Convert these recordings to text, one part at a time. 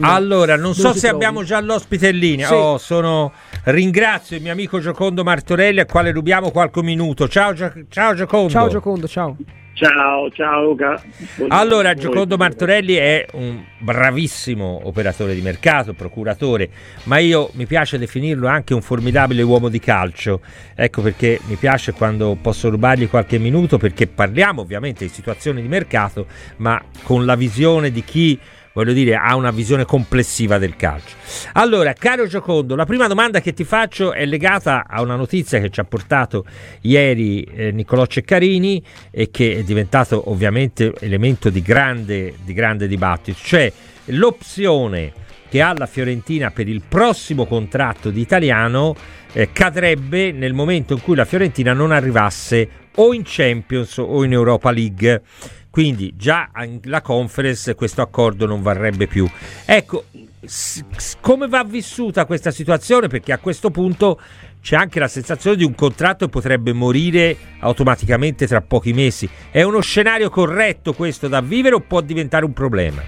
Allora, non so se trovi? abbiamo già l'ospite in linea. Sì. Oh, sono... Ringrazio il mio amico Giocondo Martorelli, al quale rubiamo qualche minuto. Ciao, Gio... ciao Giocondo. Ciao Giocondo, ciao. Ciao, ciao Luca. Allora, Giocondo Martorelli è un bravissimo operatore di mercato, procuratore, ma io mi piace definirlo anche un formidabile uomo di calcio. Ecco perché mi piace quando posso rubargli qualche minuto, perché parliamo ovviamente di situazioni di mercato, ma con la visione di chi voglio dire, ha una visione complessiva del calcio. Allora, caro Giocondo, la prima domanda che ti faccio è legata a una notizia che ci ha portato ieri eh, Niccolò Ceccarini e che è diventato ovviamente elemento di grande, di grande dibattito, cioè l'opzione che ha la Fiorentina per il prossimo contratto di italiano eh, cadrebbe nel momento in cui la Fiorentina non arrivasse o in Champions o in Europa League. Quindi già la conference questo accordo non varrebbe più. Ecco, come va vissuta questa situazione? Perché a questo punto c'è anche la sensazione di un contratto che potrebbe morire automaticamente tra pochi mesi. È uno scenario corretto questo da vivere o può diventare un problema?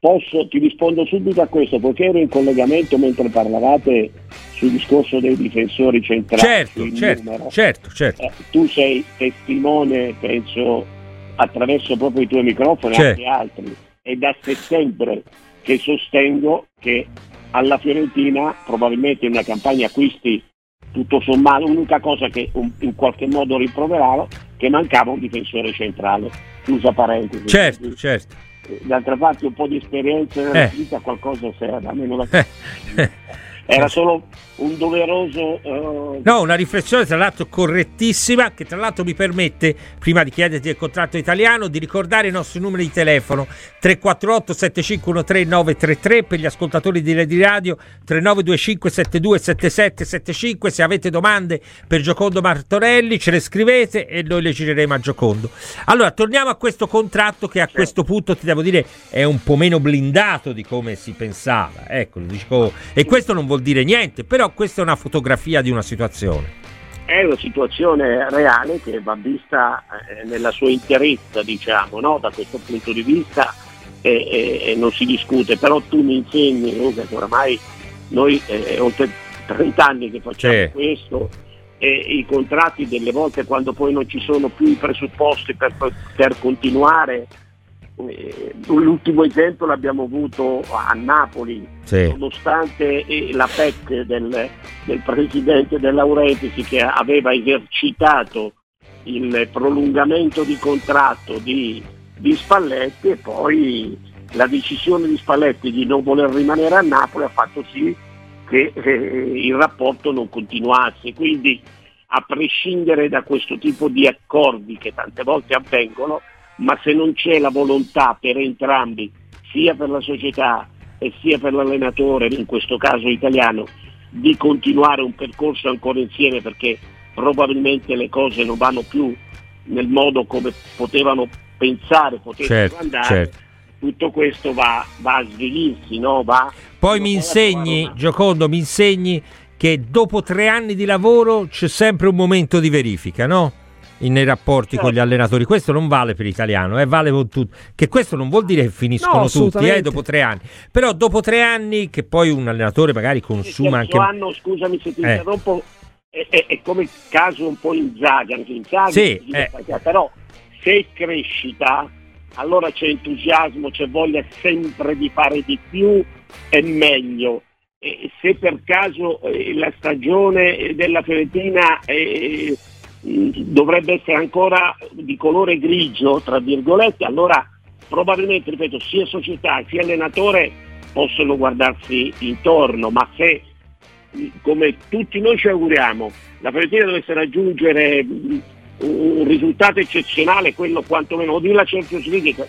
Posso, ti rispondo subito a questo, perché ero in collegamento mentre parlavate sul discorso dei difensori centrali. Certo, certo, certo, certo. Eh, tu sei testimone, penso, attraverso proprio i tuoi microfoni e anche altri. È da settembre che sostengo che alla Fiorentina, probabilmente in una campagna acquisti tutto sommato, l'unica cosa che in qualche modo rimproveravo, che mancava un difensore centrale. Chiusa parentesi. Certo, Quindi, certo. Eh, d'altra parte un po' di esperienza nella eh. vita qualcosa serve, almeno la... Era solo un doveroso... Uh... No, una riflessione tra l'altro correttissima che tra l'altro mi permette, prima di chiederti il contratto italiano, di ricordare i nostri numeri di telefono 348 7513 933 per gli ascoltatori di Lady Radio 3925 72 77 75 se avete domande per Giocondo Martorelli ce le scrivete e noi le gireremo a Giocondo. Allora, torniamo a questo contratto che a certo. questo punto ti devo dire è un po' meno blindato di come si pensava. Ecco, dico, e questo non vuol dire niente, però questa è una fotografia di una situazione. È una situazione reale che va vista eh, nella sua interezza, diciamo, no? da questo punto di vista e, e, e, non si discute, però tu mi insegni, Luca, che oramai noi eh, oltre 30 anni che facciamo sì. questo e i contratti delle volte quando poi non ci sono più i presupposti per poter continuare eh, l'ultimo esempio l'abbiamo avuto a Napoli, sì. nonostante eh, la PEC del, del presidente De Laurentici che aveva esercitato il prolungamento di contratto di, di Spalletti e poi la decisione di Spalletti di non voler rimanere a Napoli ha fatto sì che eh, il rapporto non continuasse. Quindi a prescindere da questo tipo di accordi che tante volte avvengono, ma se non c'è la volontà per entrambi, sia per la società e sia per l'allenatore, in questo caso italiano, di continuare un percorso ancora insieme perché probabilmente le cose non vanno più nel modo come potevano pensare, potevano certo, andare. Certo. Tutto questo va, va a svilirsi, no? va, Poi mi insegni, una... Giocondo, mi insegni che dopo tre anni di lavoro c'è sempre un momento di verifica, no? Nei rapporti con gli certo. allenatori. Questo non vale per l'italiano, eh, vale con tutti. Che questo non vuol dire che finiscono no, tutti eh, dopo tre anni. Però dopo tre anni che poi un allenatore magari consuma anche. anno, scusami se ti eh. interrompo, è, è, è, come il caso un po' in Zaga, in Zaga, sì, eh. però se crescita allora c'è entusiasmo, c'è voglia sempre di fare di più e meglio. E se per caso eh, la stagione della Fiorentina eh, dovrebbe essere ancora di colore grigio, tra virgolette, allora probabilmente, ripeto, sia società sia allenatore possono guardarsi intorno, ma se, come tutti noi ci auguriamo, la Fiorentina dovesse raggiungere un risultato eccezionale, quello quantomeno di la Champions League, che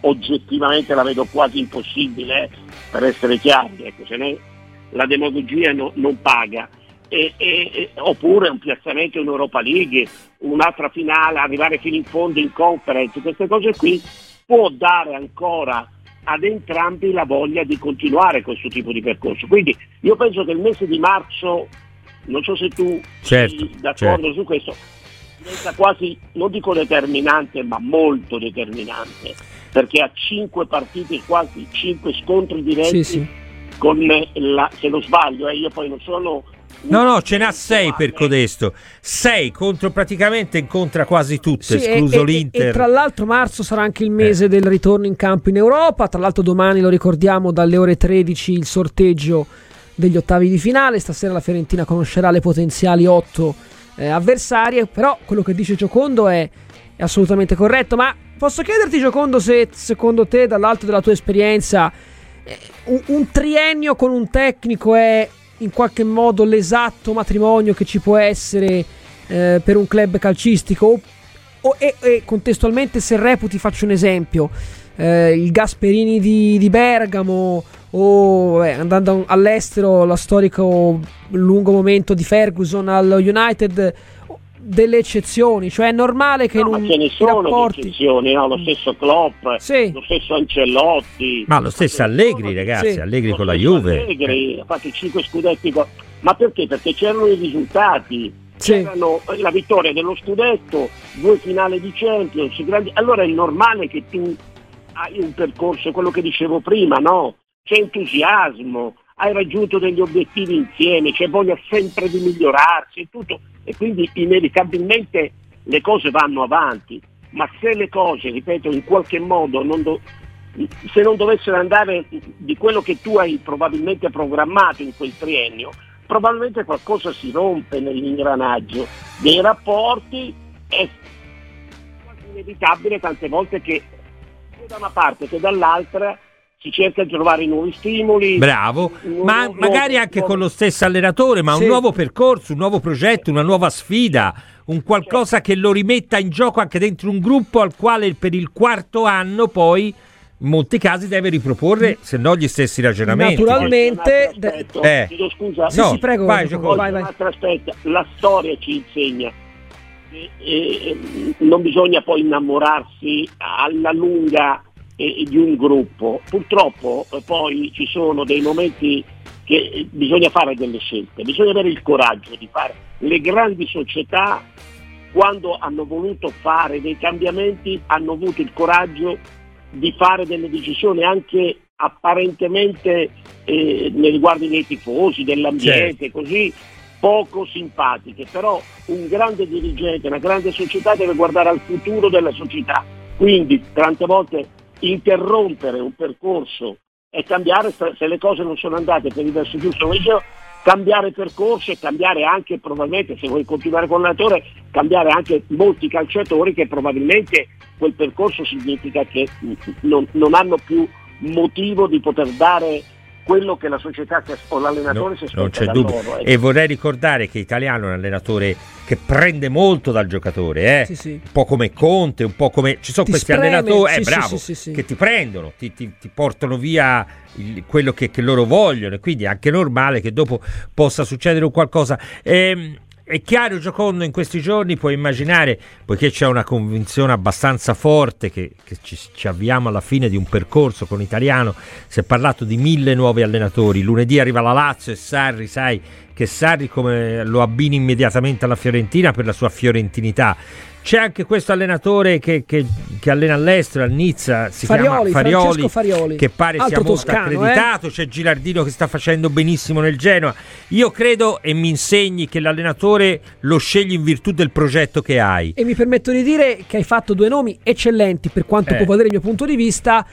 oggettivamente la vedo quasi impossibile, eh, per essere chiari, ecco, se no la demagogia no, non paga e, e, oppure un piazzamento in Europa League, un'altra finale, arrivare fino in fondo in conference, queste cose qui può dare ancora ad entrambi la voglia di continuare questo tipo di percorso. Quindi io penso che il mese di marzo, non so se tu certo, sei d'accordo certo. su questo, diventa quasi, non dico determinante, ma molto determinante perché ha cinque partite, quasi cinque scontri diretti sì, sì. con la, se non sbaglio, eh, io poi non sono No, no, ce n'ha sei per Codesto. Sei contro praticamente incontra quasi tutte, sì, escluso e, l'Inter. E, e, tra l'altro marzo sarà anche il mese eh. del ritorno in campo in Europa. Tra l'altro domani lo ricordiamo dalle ore 13 il sorteggio degli ottavi di finale. Stasera la Fiorentina conoscerà le potenziali otto eh, avversarie. Però quello che dice Giocondo è, è assolutamente corretto. Ma posso chiederti, Giocondo, se secondo te, dall'alto della tua esperienza, eh, un, un triennio con un tecnico è in qualche modo l'esatto matrimonio che ci può essere eh, per un club calcistico? O, e, e, contestualmente se reputi faccio un esempio eh, il Gasperini di, di Bergamo o eh, andando all'estero lo storico lungo momento di Ferguson al United delle eccezioni, cioè è normale che no, in un ce ne sono rapporti... eccezioni, no? lo stesso Klopp, sì. lo stesso Ancellotti, ma lo stesso Allegri, ragazzi, sì. Allegri con la Juve. Allegri ha fatto 5 scudetti, ma perché? Perché c'erano i risultati, sì. c'erano la vittoria dello scudetto, due finali di Champions, grandi... allora è normale che tu hai un percorso, quello che dicevo prima, no? C'è entusiasmo, hai raggiunto degli obiettivi insieme, c'è voglia sempre di migliorarsi e tutto, e quindi inevitabilmente le cose vanno avanti, ma se le cose, ripeto, in qualche modo non do- se non dovessero andare di quello che tu hai probabilmente programmato in quel triennio, probabilmente qualcosa si rompe nell'ingranaggio dei rapporti, è inevitabile tante volte che da una parte che dall'altra si cerca di trovare nuovi stimoli. Bravo, nuovo, ma nuovo, magari anche nuovo. con lo stesso allenatore, ma sì. un nuovo percorso, un nuovo progetto, una nuova sfida, un qualcosa certo. che lo rimetta in gioco anche dentro un gruppo al quale per il quarto anno poi in molti casi deve riproporre se no gli stessi ragionamenti. Naturalmente, eh. chiedo scusa, sì, no, sì, prego, vai, vai, vai. Aspetta, la storia ci insegna e, e, non bisogna poi innamorarsi alla lunga eh, di un gruppo. Purtroppo eh, poi ci sono dei momenti che bisogna fare delle scelte, bisogna avere il coraggio di fare. Le grandi società quando hanno voluto fare dei cambiamenti hanno avuto il coraggio di fare delle decisioni anche apparentemente eh, nei riguardi dei tifosi, dell'ambiente, certo. così poco simpatiche, però un grande dirigente, una grande società deve guardare al futuro della società, quindi tante volte interrompere un percorso e cambiare se le cose non sono andate per il verso giusto cambiare percorso e cambiare anche probabilmente se vuoi continuare con l'allenatore cambiare anche molti calciatori che probabilmente quel percorso significa che non, non hanno più motivo di poter dare quello che la società o l'allenatore no, si aspetta non c'è dubbio. Loro, eh. E vorrei ricordare che Italiano è un allenatore che prende molto dal giocatore, eh? sì, sì. un po' come Conte, un po' come... Ci sono ti questi spreme. allenatori, eh, sì, bravo, che ti prendono, ti, ti, ti portano via il, quello che, che, loro vogliono e quindi è anche normale che dopo possa succedere un qualcosa. Ehm, è chiaro, Giocondo, in questi giorni puoi immaginare, poiché c'è una convinzione abbastanza forte che, che ci, ci, avviamo alla fine di un percorso con Italiano, si è parlato di mille nuovi allenatori, lunedì arriva la Lazio e Sarri, sai che Sarri come lo abbini immediatamente alla Fiorentina per la sua fiorentinità. C'è anche questo allenatore che, che, che allena all'estero, a Nizza, si Farioli, chiama Farioli, Farioli, che pare Altro sia molto toscano, accreditato. Eh? C'è Gilardino che sta facendo benissimo nel Genoa. Io credo e mi insegni che l'allenatore lo scegli in virtù del progetto che hai. E mi permetto di dire che hai fatto due nomi eccellenti per quanto eh. può valere il mio punto di vista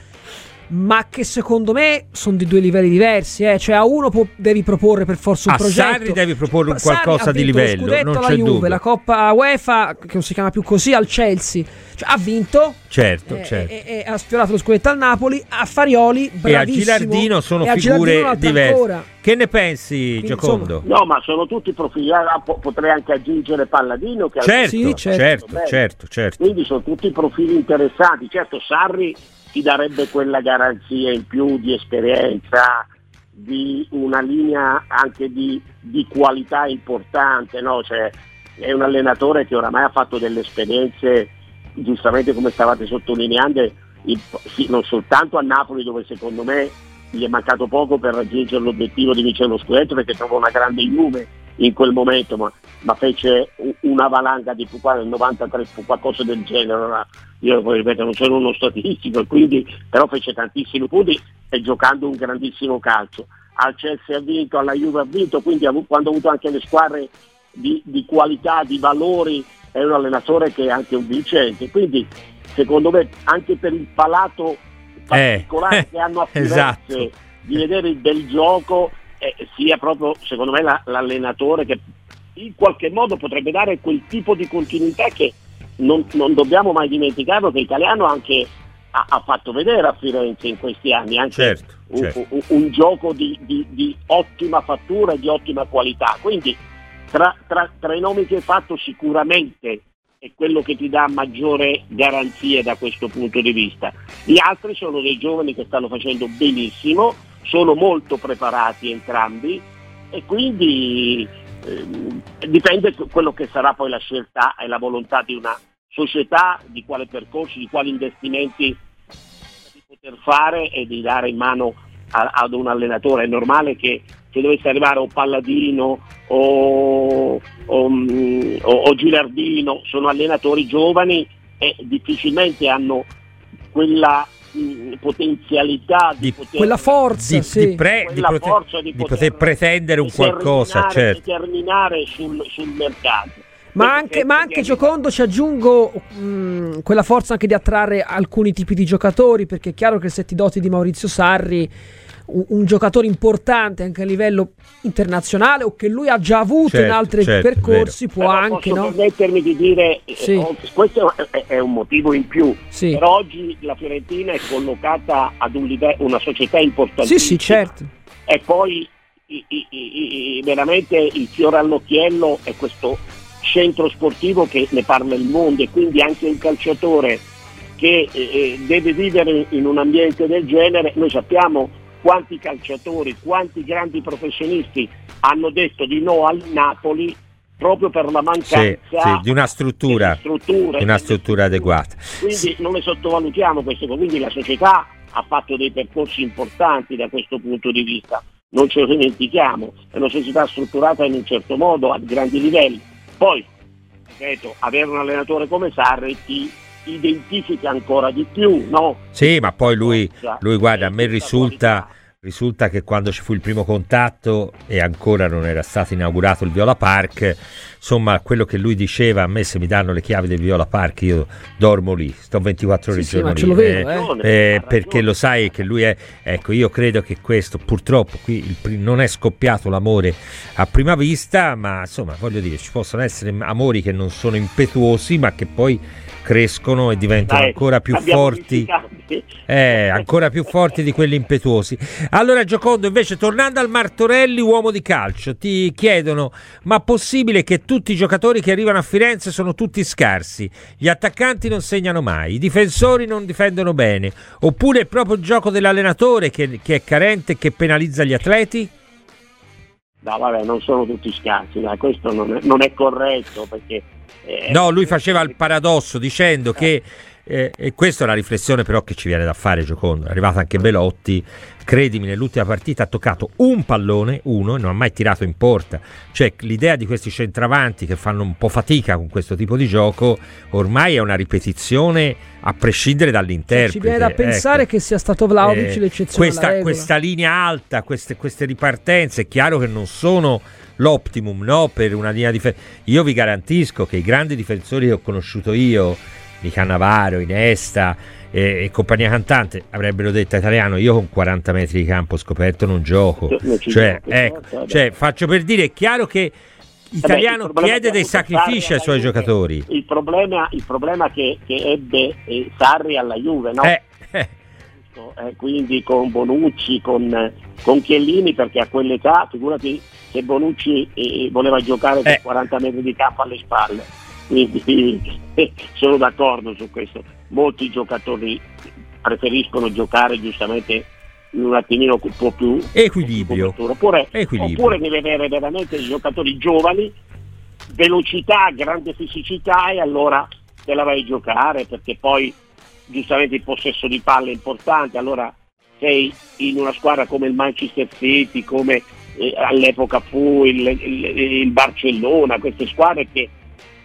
ma che secondo me sono di due livelli diversi. Eh? Cioè, a uno po- devi proporre per forza un a progetto. Sarri devi proporre un qualcosa di livello. Non la Juve, dubbio. la Coppa UEFA, che non si chiama più così, al Chelsea. Cioè, ha vinto, certo, eh, certo. E, e, ha sfiorato lo scudetto al Napoli. A Farioli, bravissimo. E a Gilardino sono figure diverse. Che ne pensi, Quindi, Giocondo? Insomma, no, ma sono tutti profili. Ah, potrei anche aggiungere Palladino. Che certo, sì, certo, certo, certo, certo. Quindi sono tutti profili interessanti. Certo, Sarri ti darebbe quella garanzia in più di esperienza, di una linea anche di, di qualità importante, no? cioè, è un allenatore che oramai ha fatto delle esperienze, giustamente come stavate sottolineando, il, sì, non soltanto a Napoli dove secondo me gli è mancato poco per raggiungere l'obiettivo di vincere lo scudetto perché trova una grande Juve in quel momento, ma, ma fece una valanga di nel 93, qualcosa del genere. Io poi ripeto, non sono uno statistico, quindi, però fece tantissimi punti e giocando un grandissimo calcio. Al Chelsea ha vinto, alla Juve ha vinto, quindi quando ha avuto anche le squadre di, di qualità, di valori, è un allenatore che è anche un vincente. Quindi secondo me anche per il palato particolare eh, che hanno a Firenze esatto. di vedere il bel gioco eh, sia proprio secondo me la, l'allenatore che in qualche modo potrebbe dare quel tipo di continuità che non, non dobbiamo mai dimenticarlo che l'italiano anche ha, ha, fatto vedere a Firenze in questi anni anche certo, un, certo. Un, un, gioco di, di, di, ottima fattura e di ottima qualità quindi tra, tra, tra i nomi che hai fatto sicuramente è quello che ti dà maggiore garanzie da questo punto di vista. Gli altri sono dei giovani che stanno facendo benissimo, sono molto preparati entrambi e quindi eh, dipende quello che sarà poi la scelta e la volontà di una società, di quale percorso, di quali investimenti di poter fare e di dare in mano a, ad un allenatore. È normale che se dovesse arrivare un Palladino o, o, mm, o, o Gilardino, sono allenatori giovani e difficilmente hanno quella mm, potenzialità di, di poter, quella forza, di, sì. di, pre, di, poter, forza di, poter, poter, pretendere un qualcosa certo. determinare sul, sul mercato ma anche, ma anche Giocondo ci aggiungo mh, mm, quella forza anche di attrarre alcuni tipi di giocatori perché è chiaro che se ti doti di Maurizio Sarri un, un, giocatore importante anche a livello internazionale o che lui ha già avuto certo, in altri certo, percorsi può però anche posso no? permettermi di dire eh, sì. eh, questo è, è, un motivo in più sì. per oggi la Fiorentina è collocata ad un livello una società importantissima sì sì certo e poi i, i, i, veramente il fiore all'occhiello è questo centro sportivo che ne parla il mondo e quindi anche un calciatore che eh, eh deve vivere in un ambiente del genere, noi sappiamo quanti calciatori, quanti grandi professionisti hanno detto di no al Napoli proprio per la mancanza sì, sì, di una struttura, di una struttura adeguata. Quindi non le sottovalutiamo queste cose, quindi la società ha fatto dei percorsi importanti da questo punto di vista, non ce lo dimentichiamo, è una società strutturata in un certo modo a grandi livelli. Poi, ripeto, avere un allenatore come Sarri ti identifica ancora di più, no? Sì, ma poi lui, lui guarda, a me risulta risulta che quando ci fu il primo contatto e ancora non era stato inaugurato il Viola Park, insomma, quello che lui diceva, a me se mi danno le chiavi del Viola Park io dormo lì, sto 24 ore sì, giorno sì, lì. Vedo, eh, eh, perché lo sai che lui è, ecco, io credo che questo purtroppo qui il, non è scoppiato l'amore a prima vista, ma insomma, voglio dire, ci possono essere amori che non sono impetuosi, ma che poi crescono e diventano Dai, ancora più forti eh, ancora più forti di quelli impetuosi. Allora Giocondo invece tornando al Martorelli uomo di calcio ti chiedono ma possibile che tutti i giocatori che arrivano a Firenze sono tutti scarsi? Gli attaccanti non segnano mai i difensori non difendono bene oppure è proprio il gioco dell'allenatore che, che è carente e che penalizza gli atleti? No, vabbè, non sono tutti scarsi, dai, questo non è, non è corretto perché eh, no, lui faceva il paradosso dicendo che eh, e questa è la riflessione però che ci viene da fare Giocondo, è arrivato anche Belotti, credimi nell'ultima partita ha toccato un pallone, uno, e non ha mai tirato in porta, cioè l'idea di questi centravanti che fanno un po' fatica con questo tipo di gioco ormai è una ripetizione a prescindere dall'interprete. Ci viene da pensare ecco. che sia stato Vlaovic eh, l'eccezione questa, questa linea alta, queste, queste ripartenze, è chiaro che non sono l'optimum no? per una linea difensiva. Io vi garantisco che i grandi difensori che ho conosciuto io di Cannavaro, Inesta e, e, compagnia cantante avrebbero detto italiano io con 40 metri di campo scoperto non gioco. Cioè, ecco, cioè, faccio per dire è chiaro che Italiano Vabbè, chiede dei sacrifici ai suoi giocatori. il problema, il problema che, che ebbe eh, Sarri alla Juve no? Eh, eh. Eh, quindi con Bonucci, con, con Chiellini perché a quell'età figurati se Bonucci eh, voleva giocare con 40 metri di campo alle spalle quindi sono d'accordo su questo. Molti giocatori preferiscono giocare giustamente in un attimino un po' più equilibrio. Oppure, equilibrio. oppure deve avere veramente giocatori giovani, velocità, grande fisicità e allora te la vai a giocare perché poi giustamente il possesso di palla è importante, allora sei in una squadra come il Manchester City, come eh, all'epoca fu il, il, il, Barcellona, queste squadre che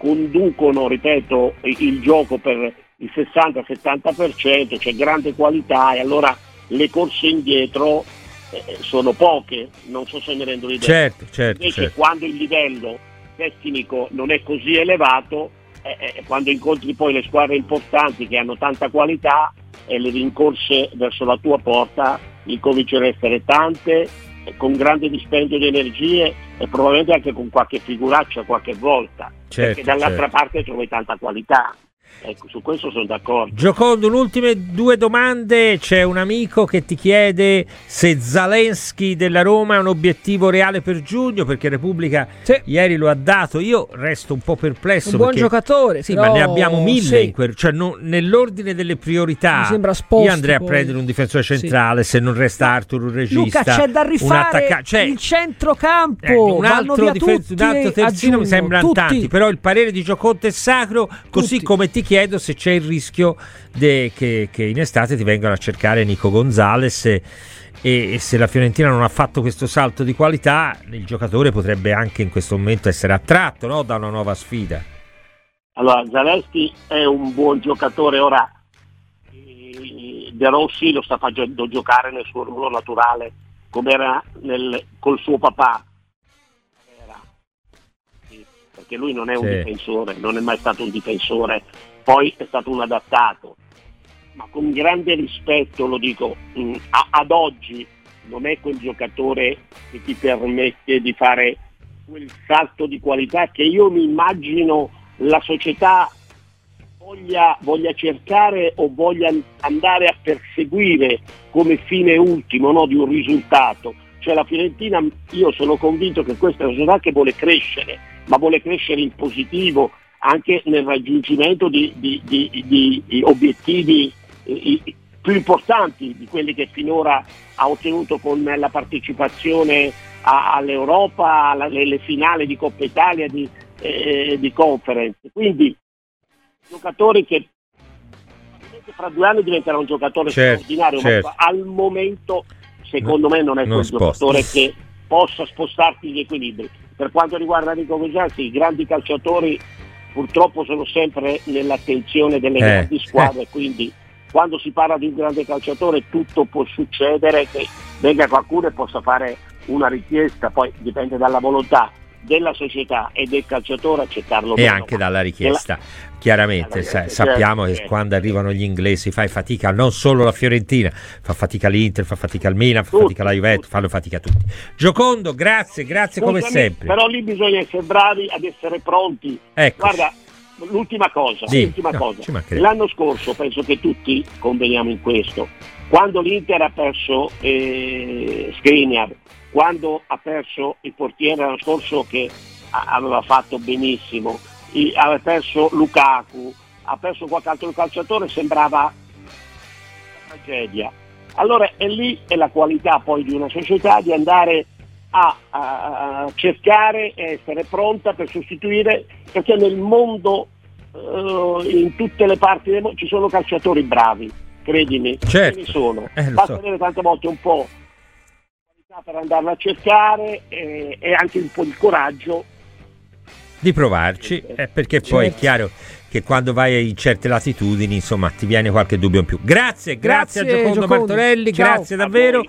conducono, ripeto, il gioco per il 60-70%, c'è grande qualità e allora le corse indietro eh, sono poche, non so se mi rendo l'idea. Certo, certo, Invece certo. quando il livello tecnico non è così elevato, eh, eh, quando incontri poi le squadre importanti che hanno tanta qualità e le rincorse verso la tua porta incominciano ad essere tante, con grande dispendio di energie e probabilmente anche con qualche figuraccia qualche volta, certo, perché dall'altra certo. parte trovi tanta qualità. Ecco, su questo sono d'accordo. Giocondo, ultime due domande. C'è un amico che ti chiede se Zaleschi della Roma è un obiettivo reale per giugno, perché Repubblica Sì. ieri lo ha dato. Io resto un po' perplesso. Un buon perché- giocatore, Sì, però- ma ne abbiamo mille sì. in quel- cioè no- nell'ordine delle priorità. Mi sembra sposti io andrei a poi. prendere un difensore centrale se non resta Arthur un regista. Luca, c'è da un rifare attacca- cioè, il centrocampo. eh, un altro, via difen- tutti un altro a terzino mi sembrano tutti. tanti, però il parere di Gioconte è sacro, così Tutti. come ti chiedo se c'è il rischio de- che, che in estate ti vengano a cercare Nico Gonzalez e, e se la Fiorentina non ha fatto questo salto di qualità, il giocatore potrebbe anche in questo momento essere attratto no, da una nuova sfida. Allora, Zaleschi è un buon giocatore, ora De Rossi lo sta facendo giocare nel suo ruolo naturale, come era nel- col suo papà. Era. Sì, perché lui non è un Sì. difensore, non è mai stato un difensore, poi è stato un adattato. Ma con grande rispetto lo dico, mh, a- ad oggi non è quel giocatore che ti permette di fare quel salto di qualità che io mi immagino la società voglia, voglia cercare o voglia andare a perseguire come fine ultimo no, di un risultato. Cioè la Fiorentina, io sono convinto che questa è una società che vuole crescere, ma vuole crescere in positivo anche nel raggiungimento di, di- di- di- obiettivi eh, più importanti di quelli che finora ha ottenuto con la partecipazione a- all'Europa, alle finali di Coppa Italia, di, eh, di conference. Quindi giocatori che fra due anni diventerà un giocatore Certo, straordinario, certo. ma al momento secondo me non è quel giocatore che possa spostarti gli equilibri. Per quanto riguarda Nico Vesanti, i grandi calciatori purtroppo sono sempre nell'attenzione delle Eh, grandi squadre, quindi quando si parla di un grande calciatore tutto può succedere che venga qualcuno e possa fare una richiesta, poi dipende dalla volontà della società e del calciatore accettarlo E anche dalla richiesta. Chiaramente Dalla sa- sappiamo che certo. quando arrivano gli inglesi fai fatica non solo la Fiorentina, fa fatica l'Inter, fa fatica il Milan, fa Tutti, fatica la Juventus, fanno fatica tutti. Giocondo, grazie, grazie come Scusami, sempre. Però lì bisogna essere bravi ad essere pronti. Ecco. Guarda, l'ultima cosa, Sì, l'ultima no, cosa. L'anno scorso, penso che tutti conveniamo in questo, quando l'Inter ha perso eh, Skriniar, quando ha perso il portiere l'anno scorso che aveva fatto benissimo, aveva perso Lukaku, ha perso qualche altro calciatore, sembrava una tragedia. Allora è lì è la qualità poi di una società di andare a, a- cercare e essere pronta per sostituire, perché nel mondo, eh, in tutte le parti del mondo, ci sono calciatori bravi, credimi, Certo. ce ne sono. Eh, Basta so. avere tante volte un po' per andarla a cercare e, e anche un po' di coraggio. di provarci, eh, perché poi è chiaro che quando vai in certe latitudini, insomma, ti viene qualche dubbio in più. Grazie, grazie, Grazie, a Giocondo Giocondo. Martorelli, Ciao. grazie davvero.